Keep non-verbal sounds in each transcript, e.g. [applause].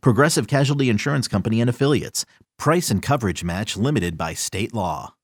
Progressive Casualty Insurance Company and Affiliates. Price and coverage match limited by state law.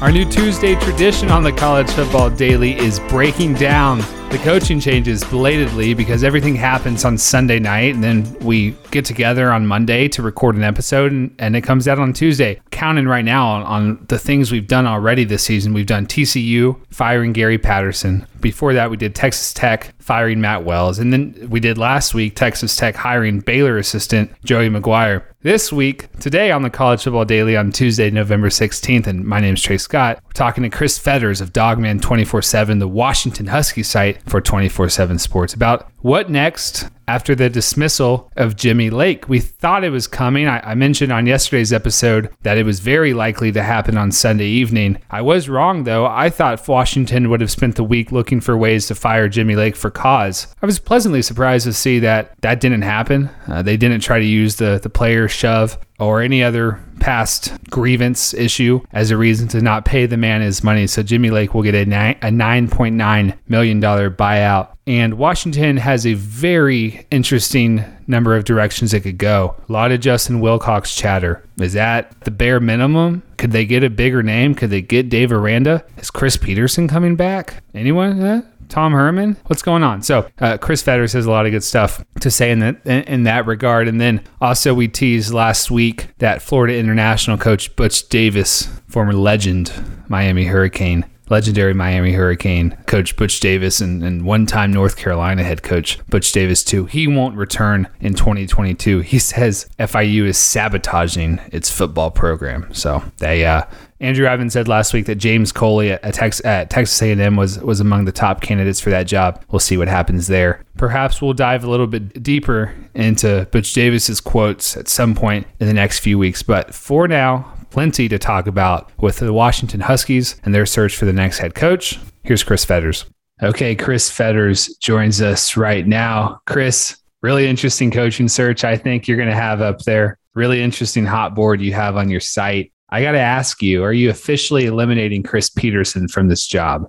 Our new Tuesday tradition on the College Football Daily is breaking down the coaching changes belatedly because everything happens on Sunday night and then we get together on Monday to record an episode and, and it comes out on Tuesday. Counting right now on, on the things we've done already this season. We've done TCU firing Gary Patterson. Before that, we did Texas Tech firing Matt Wells. And then we did last week Texas Tech hiring Baylor assistant Joey McGuire. This week, today on the College Football Daily on Tuesday, November 16th, and my name is Trey Scott, we're talking to Chris Fetters of Dawgman 24 7, the Washington Husky site for 24 7 Sports, about what next after the dismissal of Jimmy Lake. We thought it was coming. I, I, mentioned on yesterday's episode that it was very likely to happen on Sunday evening. I was wrong, though. I thought Washington would have spent the week looking for ways to fire Jimmy Lake for cause. I was pleasantly surprised to see that that didn't happen. Uh, they didn't try to use the, the player shove or any other past grievance issue as a reason to not pay the man his money. So Jimmy Lake will get a, a $9.9 million buyout. And Washington has a very interesting number of directions it could go. A lot of Justin Wilcox chatter. Is that the bare minimum? Could they get a bigger name? Could they get Dave Aranda? Is Chris Petersen coming back? Anyone? Eh? Tom Herman? What's going on? So uh, Chris Fetters has a lot of good stuff to say in that in that regard. And then also we teased last week that Florida International coach Butch Davis, former legend Miami Hurricane, legendary Miami Hurricane coach Butch Davis and, and one time North Carolina head coach Butch Davis, too. He won't return in 2022. He says FIU is sabotaging its football program. So they, uh, Andrew Ivins said last week that James Coley at, Tex- at Texas A&M was was among the top candidates for that job. We'll see what happens there. Perhaps we'll dive a little bit deeper into Butch Davis's quotes at some point in the next few weeks. But for now, plenty to talk about with the Washington Huskies and their search for the next head coach. Here's Chris Fetters. Okay, Chris Fetters joins us right now. Chris, really interesting coaching search I think you're going to have up there. Really interesting hot board you have on your site. I got to ask you, are you officially eliminating Chris Petersen from this job?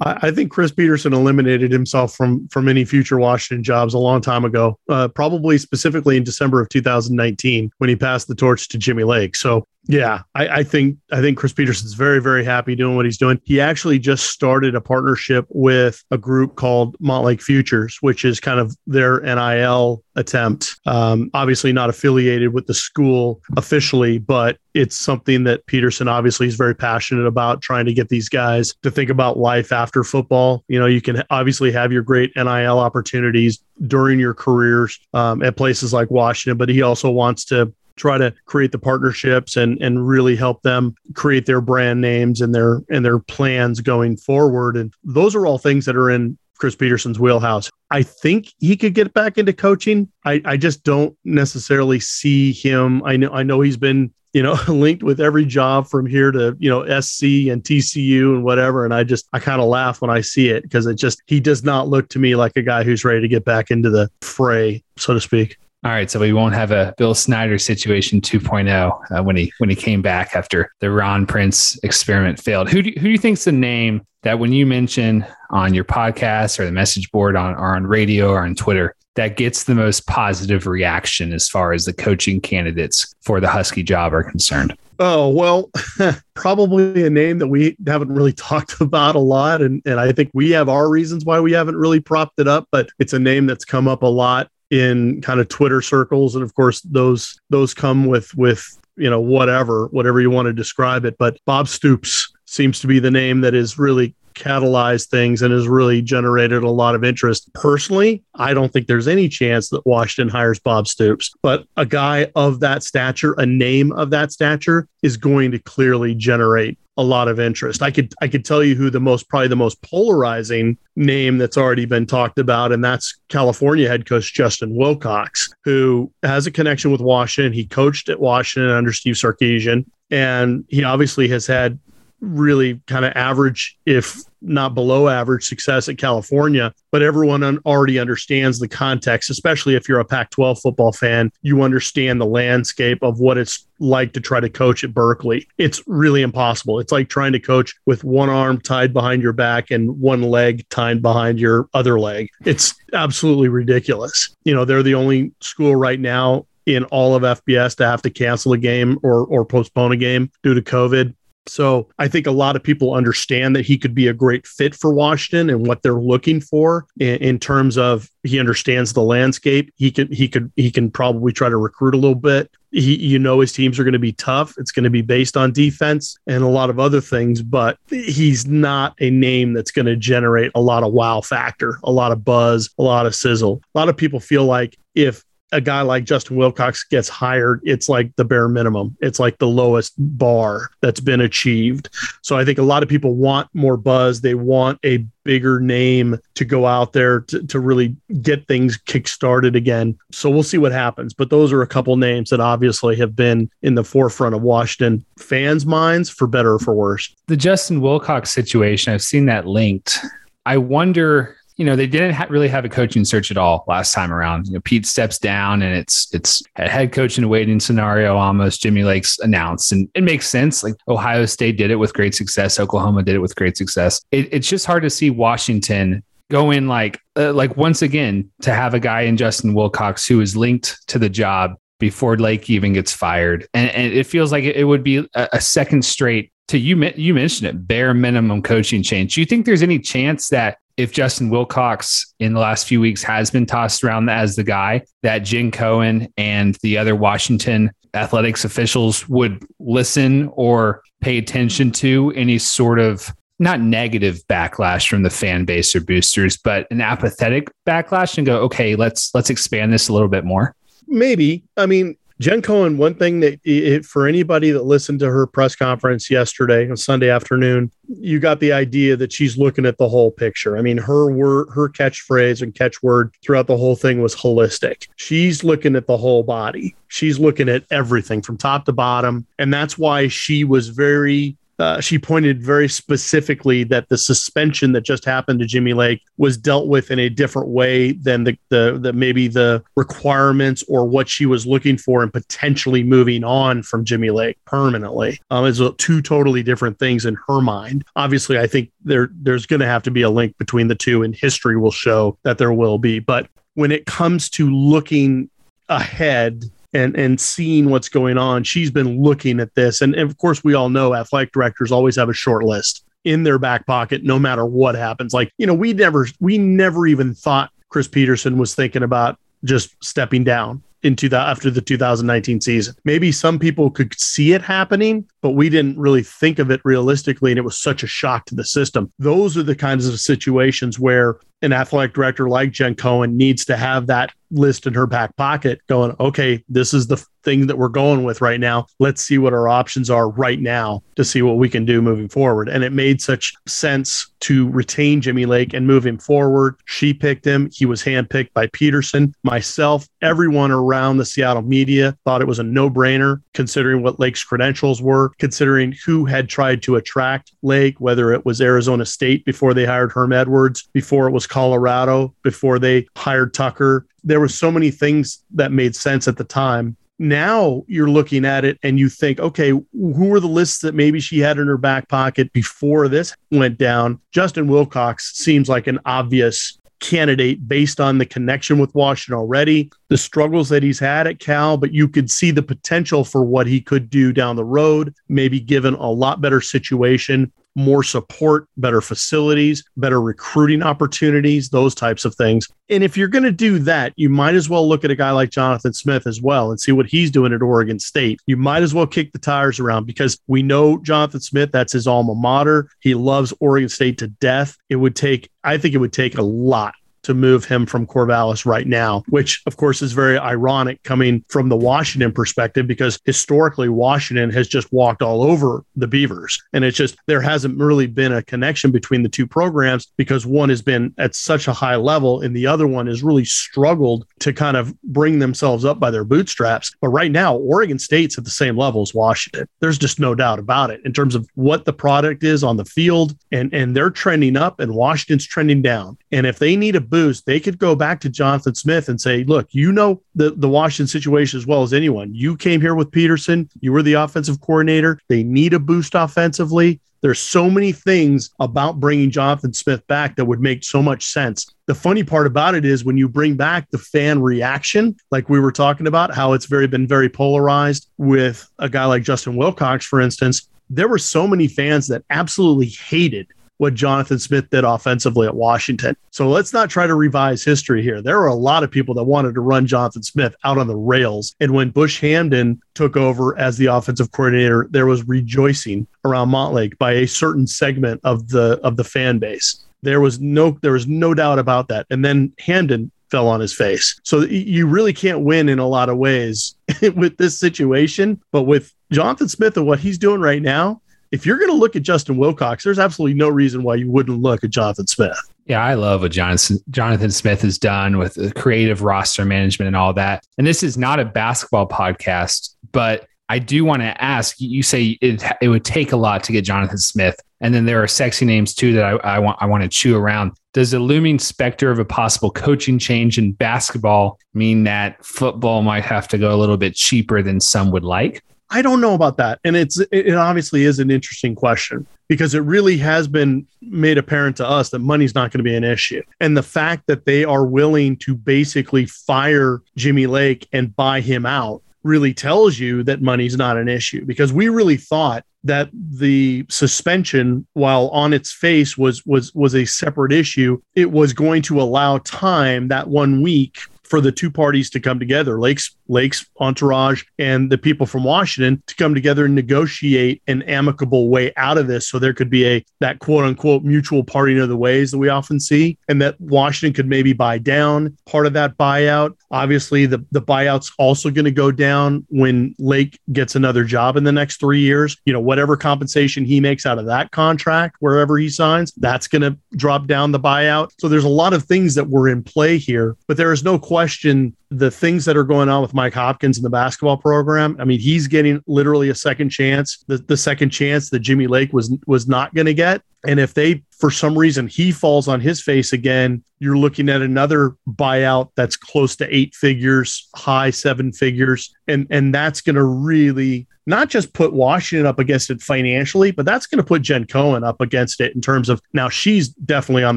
I think Chris Petersen eliminated himself from from any future Washington jobs a long time ago, uh, probably specifically in December of 2019 when he passed the torch to Jimmy Lake. So yeah, I, I, think I think Chris Petersen's very very happy doing what he's doing. He actually just started a partnership with a group called Montlake Futures, which is kind of their NIL attempt. Um, obviously not affiliated with the school officially, but it's something that Petersen obviously is very passionate about trying to get these guys to think about life after football. You know, you can obviously have your great NIL opportunities during your careers um, at places like Washington, but he also wants to try to create the partnerships and and really help them create their brand names and their and their plans going forward and those are all things that are in Chris Petersen's wheelhouse. I think he could get back into coaching. I, I just don't necessarily see him. I know I know he's been you know [laughs] linked with every job from here to you know SC and TCU and whatever and I just I kind of laugh when I see it because it just he does not look to me like a guy who's ready to get back into the fray so to speak. All right, so we won't have a Bill Snyder situation 2.0 uh, when he when he came back after the Ron Prince experiment failed. Who do, who do you think's the name that when you mention on your podcast or the message board on or on radio or on Twitter that gets the most positive reaction as far as the coaching candidates for the Husky job are concerned? Oh, well, [laughs] probably a name that we haven't really [laughs] talked about a lot. And, and I think we have our reasons why we haven't really propped it up, but it's a name that's come up a lot in kind of Twitter circles, and of course those those come with with you know whatever whatever you want to describe it. But Bob Stoops seems to be the name that is really catalyzed things and has really generated a lot of interest. Personally, I don't think there's any chance that Washington hires Bob Stoops, but a guy of that stature, a name of that stature, is going to clearly generate a lot of interest. I could I could tell you who the most probably the most polarizing name that's already been talked about, and that's California head coach Justin Wilcox, who has a connection with Washington. He coached at Washington under Steve Sarkisian, and he obviously has had really kind of average, if not below average, success at California. But everyone un- already understands the context, especially if you're a Pac 12 football fan. You understand the landscape of what it's like to try to coach at Berkeley. It's really impossible. It's like trying to coach with one arm tied behind your back and one leg tied behind your other leg. It's absolutely ridiculous. You know, they're the only school right now in all of FBS to have to cancel a game or or postpone a game due to COVID. So I think a lot of people understand that he could be a great fit for Washington and what they're looking for in, in, terms of he understands the landscape. He could he could he can probably try to recruit a little bit. He, you know his teams are going to be tough. It's going to be based on defense and a lot of other things, but he's not a name that's going to generate a lot of wow factor, a lot of buzz, a lot of sizzle. A lot of people feel like if a guy like Justin Wilcox gets hired, it's like the bare minimum. It's like the lowest bar that's been achieved. So I think a lot of people want more buzz. They want a bigger name to go out there to, to really get things kick-started again. So we'll see what happens. But those are a couple names that obviously have been in the forefront of Washington fans' minds for better or for worse. The Justin Wilcox situation, I've seen that linked. I wonder you know, they didn't ha- really have a coaching search at all last time around. You know, Pete steps down and it's it's a head coach in a waiting scenario almost. Jimmy Lake's announced, and it makes sense. Like Ohio State did it with great success. Oklahoma did it with great success. It, it's just hard to see Washington go in like uh, like once again to have a guy in Justin Wilcox who is linked to the job before Lake even gets fired, and, and it feels like it, it would be a, a second straight to you you mentioned it bare minimum coaching change. Do you think there's any chance that if Justin Wilcox in the last few weeks has been tossed around as the guy that Jen Cohen and the other Washington athletics officials would listen or pay attention to any sort of not negative backlash from the fan base or boosters, but an apathetic backlash and go, okay, let's let's expand this a little bit more. Maybe. I mean, Jen Cohen, one thing that it, for anybody that listened to her press conference yesterday on Sunday afternoon, you got the idea that she's looking at the whole picture. I mean, her word, her catchphrase and catchword throughout the whole thing was holistic. She's looking at the whole body. She's looking at everything from top to bottom. And that's why she was very uh, she pointed very specifically that the suspension that just happened to Jimmy Lake was dealt with in a different way than the, the, the maybe the requirements or what she was looking for and potentially moving on from Jimmy Lake permanently. Um, it's two totally different things in her mind. Obviously, I think there there's going to have to be a link between the two, and history will show that there will be. But when it comes to looking ahead and and seeing what's going on. She's been looking at this, and, and of course, we all know athletic directors always have a short list in their back pocket, no matter what happens. Like you know, we never we never even thought Chris Petersen was thinking about just stepping down into the after the 2019 season. Maybe some people could see it happening, but we didn't really think of it realistically, and it was such a shock to the system. Those are the kinds of situations where an athletic director like Jen Cohen needs to have that list in her back pocket going, okay, this is the thing that we're going with right now. Let's see what our options are right now to see what we can do moving forward. And it made such sense to retain Jimmy Lake and move him forward. She picked him. He was handpicked by Petersen, Myself, everyone around the Seattle media thought it was a no brainer considering what Lake's credentials were, considering who had tried to attract Lake, whether it was Arizona State before they hired Herm Edwards, before it was Colorado, before they hired Tucker. There were so many things that made sense at the time now you're looking at it and you think, okay, who are the lists that maybe she had in her back pocket before this went down? Justin Wilcox seems like an obvious candidate based on the connection with Washington already, the struggles that he's had at Cal, but you could see the potential for what he could do down the road, maybe given a lot better situation more support, better facilities, better recruiting opportunities, those types of things. And if you're going to do that, you might as well look at a guy like Jonathan Smith as well and see what he's doing at Oregon State. You might as well kick the tires around because we know Jonathan Smith, that's his alma mater. He loves Oregon State to death. It would take, I think it would take a lot to move him from Corvallis right now, which of course is very ironic coming from the Washington perspective because historically Washington has just walked all over the Beavers. And it's just there hasn't really been a connection between the two programs because one has been at such a high level and the other one has really struggled to kind of bring themselves up by their bootstraps. But right now, Oregon State's at the same level as Washington. There's just no doubt about it in terms of what the product is on the field and and they're trending up and Washington's trending down. And if they need a boost, they could go back to Jonathan Smith and say, "Look, you know the the Washington situation as well as anyone. You came here with Petersen, you were the offensive coordinator. They need a boost offensively. There's so many things about bringing Jonathan Smith back that would make so much sense. The funny part about it is when you bring back the fan reaction, like we were talking about, how it's very been very polarized with a guy like Justin Wilcox, for instance. There were so many fans that absolutely hated what Jonathan Smith did offensively at Washington. So let's not try to revise history here. There were a lot of people that wanted to run Jonathan Smith out on the rails. And when Bush Hamdan took over as the offensive coordinator, there was rejoicing around Montlake by a certain segment of the of the fan base. There was no there was no doubt about that. And then Hamdan fell on his face. So you really can't win in a lot of ways [laughs] with this situation, but with Jonathan Smith and what he's doing right now, if you're going to look at Justin Wilcox, there's absolutely no reason why you wouldn't look at Jonathan Smith. Yeah, I love what Jonathan Jonathan Smith has done with the creative roster management and all that. And this is not a basketball podcast, but I do want to ask. You say it it would take a lot to get Jonathan Smith, and then there are sexy names too that I, I want I want to chew around. Does the looming specter of a possible coaching change in basketball mean that football might have to go a little bit cheaper than some would like? I don't know about that. And it's it obviously is an interesting question because it really has been made apparent to us that money's not going to be an issue. And the fact that they are willing to basically fire Jimmy Lake and buy him out really tells you that money's not an issue because we really thought that the suspension while on its face was was was a separate issue it was going to allow time that one week for the two parties to come together, Lake's Lake's entourage and the people from Washington to come together and negotiate an amicable way out of this so there could be a that quote unquote mutual parting of the ways that we often see and that Washington could maybe buy down part of that buyout. Obviously the the buyout's also going to go down when Lake gets another job in the next 3 years. You know, whatever compensation he makes out of that contract wherever he signs, that's going to drop down the buyout. So there's a lot of things that were in play here, but there is no question question the things that are going on with Mike Hopkins in the basketball program. I mean, he's getting literally a second chance, the, the second chance that Jimmy Lake was was not going to get. And if they, for some reason, he falls on his face again, you're looking at another buyout that's close to eight figures, high seven figures, and and that's going to really not just put Washington up against it financially, but that's going to put Jen Cohen up against it in terms of now she's definitely on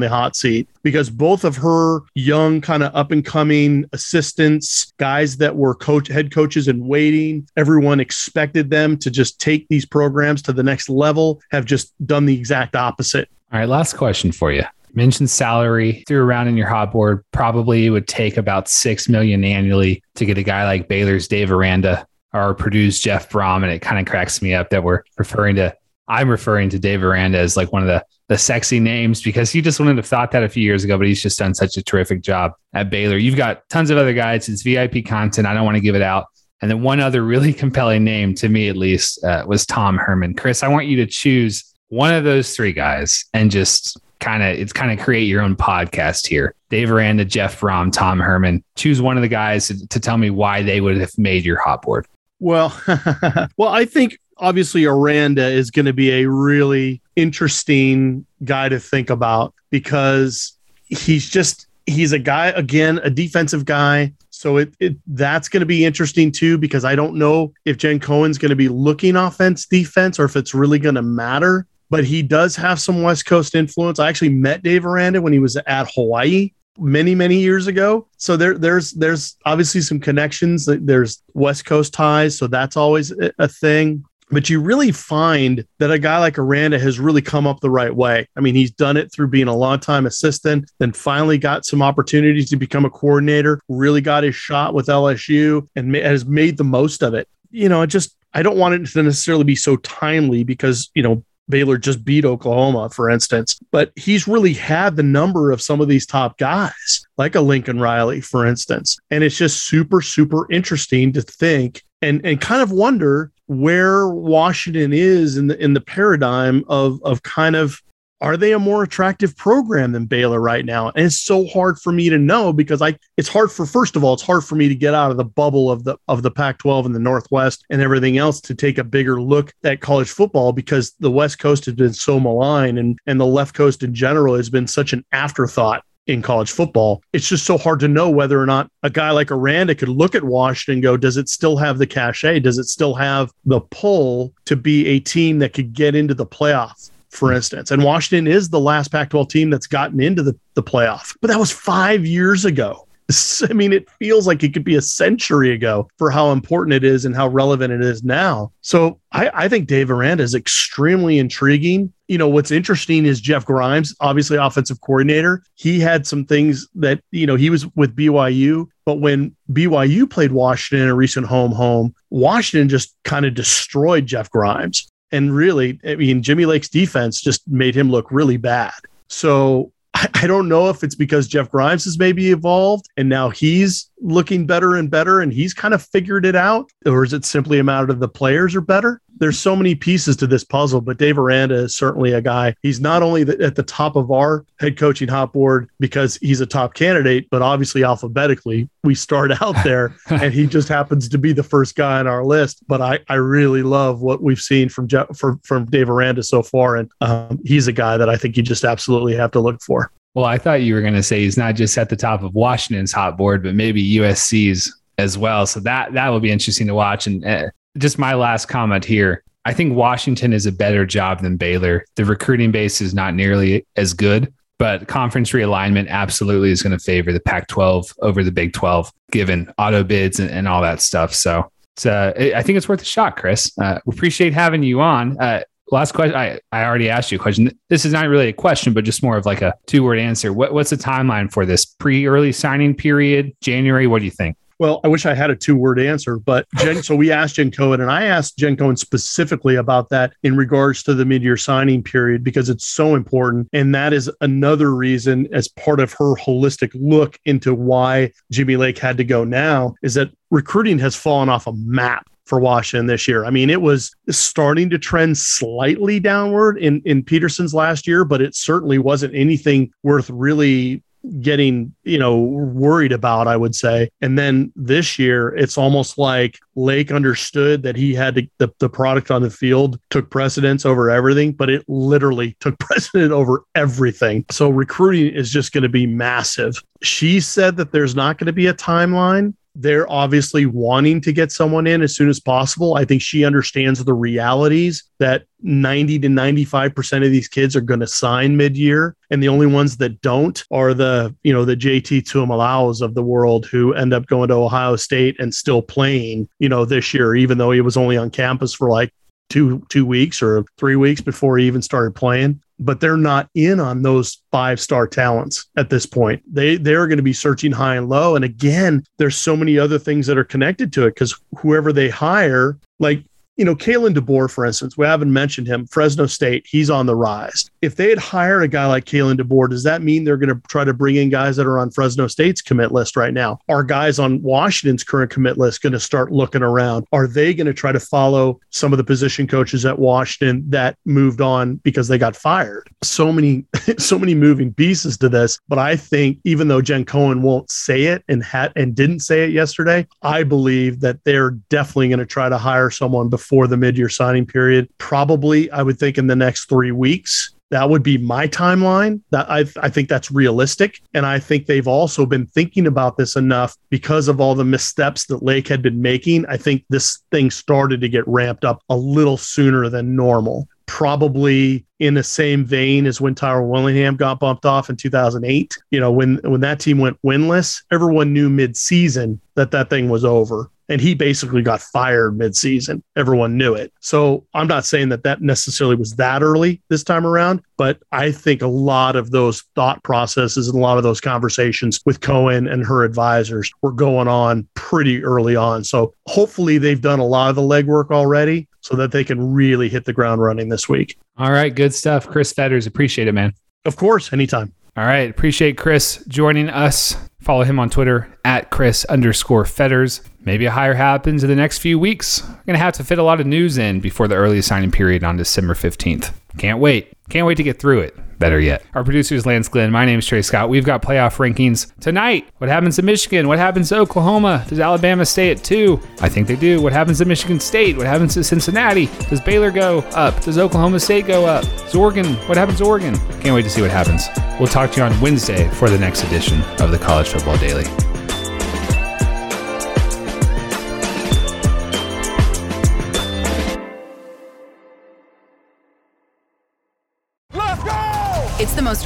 the hot seat because both of her young, kind of up and coming assistants, guys that were coach head coaches in waiting, everyone expected them to just take these programs to the next level, have just done the exact opposite. All right, last question for you. Mentioned salary. Threw around in your hot board probably would take about six million annually to get a guy like baylor's dave aranda or Purdue's Jeff Brohm, and it kind of cracks me up that we're referring to. I'm referring to Dave Aranda as like one of the the sexy names because he just wouldn't have thought that a few years ago, but he's just done such a terrific job at Baylor. You've got tons of other guys. It's VIP content. I don't want to give it out. And then one other really [laughs] compelling name to me, at least, uh, was Tom Herman. Chris, I want you to choose one of those three guys and just kind of it's kind of create your own podcast here. Dave Aranda, Jeff Brohm, Tom Herman. Choose one of the guys to, to tell me why they would have made your hot board. Well, [laughs] well, I think obviously Aranda is going to be a really interesting guy to think about because he's just he's a guy again, a defensive guy. So it, it that's going to be interesting too because I don't know if Jen Cohen's going to be looking offense defense or if it's really going to matter. But he does have some West Coast influence. I actually met Dave Aranda when he was at Hawaii many many years ago so there there's there's obviously some connections there's west coast ties so that's always a thing but you really find that a guy like Aranda has really come up the right way. I mean, he's done it through being a long-time assistant, then finally got some opportunities to become a coordinator, really got his shot with LSU and has made the most of it. You know, just I don't want it to necessarily be so timely because, you know, Baylor just beat Oklahoma, for instance. But he's really had the number of some of these top guys, like a Lincoln Riley, for instance. And it's just super, super interesting to think and and kind of wonder where Washington is in the in the paradigm of of kind of are they a more attractive program than Baylor right now? And it's so hard for me to know because I it's hard for first of all, it's hard for me to get out of the bubble of the of the Pac-12 and the Northwest and everything else to take a bigger look at college football because the West Coast has been so maligned and and the left coast in general has been such an afterthought in college football. It's just so hard to know whether or not a guy like Aranda could look at Washington go, does it still have the cachet? Does it still have the pull to be a team that could get into the playoffs? For instance. And Washington is the last Pac 12 team that's gotten into the, the playoff. But that was five years ago. [laughs] I mean, it feels like it could be a century ago for how important it is and how relevant it is now. So I, I think Dave Aranda is extremely intriguing. You know, what's interesting is Jeff Grimes, obviously offensive coordinator. He had some things that, you know, he was with BYU, but when BYU played Washington in a recent home home, Washington just kind of destroyed Jeff Grimes. And really, I mean, Jimmy Lake's defense just made him look really bad. So [laughs] I, don't know if it's because Jeff Grimes has maybe evolved and now he's looking better and better and he's kind of figured it out, or is it simply a matter of the players are better? there's so many pieces to this puzzle, but Dave Aranda is certainly a guy. He's not only the, at the top of our head coaching hot board because he's a top candidate, but obviously alphabetically we start out [laughs] there, and he just happens to be the first guy on our list. But I, I really love what we've seen from Jeff, from, from Dave Aranda so far, and um, he's a guy that I think you just absolutely have to look for. Well, I thought you were going to say he's not just at the top of Washington's hot board, but maybe USC's as well. So that that will be interesting to watch. And uh, just my last comment here. I think Washington is a better job than Baylor. The recruiting base is not nearly as good, but conference realignment absolutely is going to favor the Pac 12 over the Big 12, given auto bids and, and all that stuff. So uh, I think it's worth a shot, Chris. Uh, we appreciate having you on. Uh, last question. I, I already asked you a question. This is not really a question, but just more of like a two word answer. What, what's the timeline for this pre early signing period? January? What do you think? Well, I wish I had a two word answer, but Jen, so we asked Jen Cohen and I asked Jen Cohen specifically about that in regards to the mid year signing period because it's so important. And that is another reason, as part of her holistic look into why Jimmy Lake had to go now, is that recruiting has fallen off a map for Washington this year. I mean, it was starting to trend slightly downward in, in Petersen's last year, but it certainly wasn't anything worth really getting you know worried about i would say. And then this year it's almost like lake understood that he had to, the, the product on the field took precedence over everything but it literally [laughs] took precedent over everything. So recruiting is just going to be massive. She said that there's not going to be a timeline they're obviously wanting to get someone in as soon as possible. I think she understands the realities that 90 to 95% of these kids are going to sign mid-year and the only ones that don't are the, you know, the JT Tuimoloaus of the world who end up going to Ohio State and still playing, you know, this year even though he was only on campus for like two two weeks or three weeks before he even started playing but they're not in on those five star talents at this point. They they're going to be searching high and low. And again, there's so many other things that are connected to it because whoever they hire, like you know, Kalen DeBoer, for instance, we haven't mentioned him. Fresno State, he's on the rise. If they had hired a guy like Kalen DeBoer, does that mean they're going to try to bring in guys that are on Fresno State's commit list right now? Are guys on Washington's current commit list going to start looking around? Are they going to try to follow some of the position coaches at Washington that moved on because they got fired? So many, [laughs] so many moving pieces to this. But I think even though Jen Cohen won't say it and had and didn't say it yesterday, I believe that they're definitely going to try to hire someone before before the mid year signing period. Probably, I would think in the next three weeks. That would be my timeline. That I, I think that's realistic. And I think they've also been thinking about this enough because of all the missteps that Lake had been making. I think this thing started to get ramped up a little sooner than normal probably in the same vein as when Tyrell Willingham got bumped off in 2008. You know, when when that team went winless, everyone knew mid-season that that thing was over and he basically got fired midseason. Everyone knew it. So I'm not saying that that necessarily was that early this time around, but I think a lot of those thought processes and a lot of those conversations with Cohen and her advisors were going on pretty early on. So hopefully they've done a lot of the legwork already. so that they can really hit the ground running this week. All right, good stuff. Chris Fetters, appreciate it, man. Of course, anytime. All right, appreciate Chris joining us. Follow him on Twitter at Chris underscore Fetters. Maybe a hire happens in the next few weeks. We're going to have to fit a lot of news in before the early signing period on December 15th. Can't wait. Can't wait to get through it. Better yet. Our producer is Lance Glenn. My name is Trey Scott. We've got playoff rankings tonight. What happens to Michigan? What happens to Oklahoma? Does Alabama stay at two? I think they do. What happens to Michigan State? What happens to Cincinnati? Does Baylor go up? Does Oklahoma State go up? Does Oregon? What happens to Oregon? Can't wait to see what happens. We'll talk to you on Wednesday for the next edition of the College Football Daily.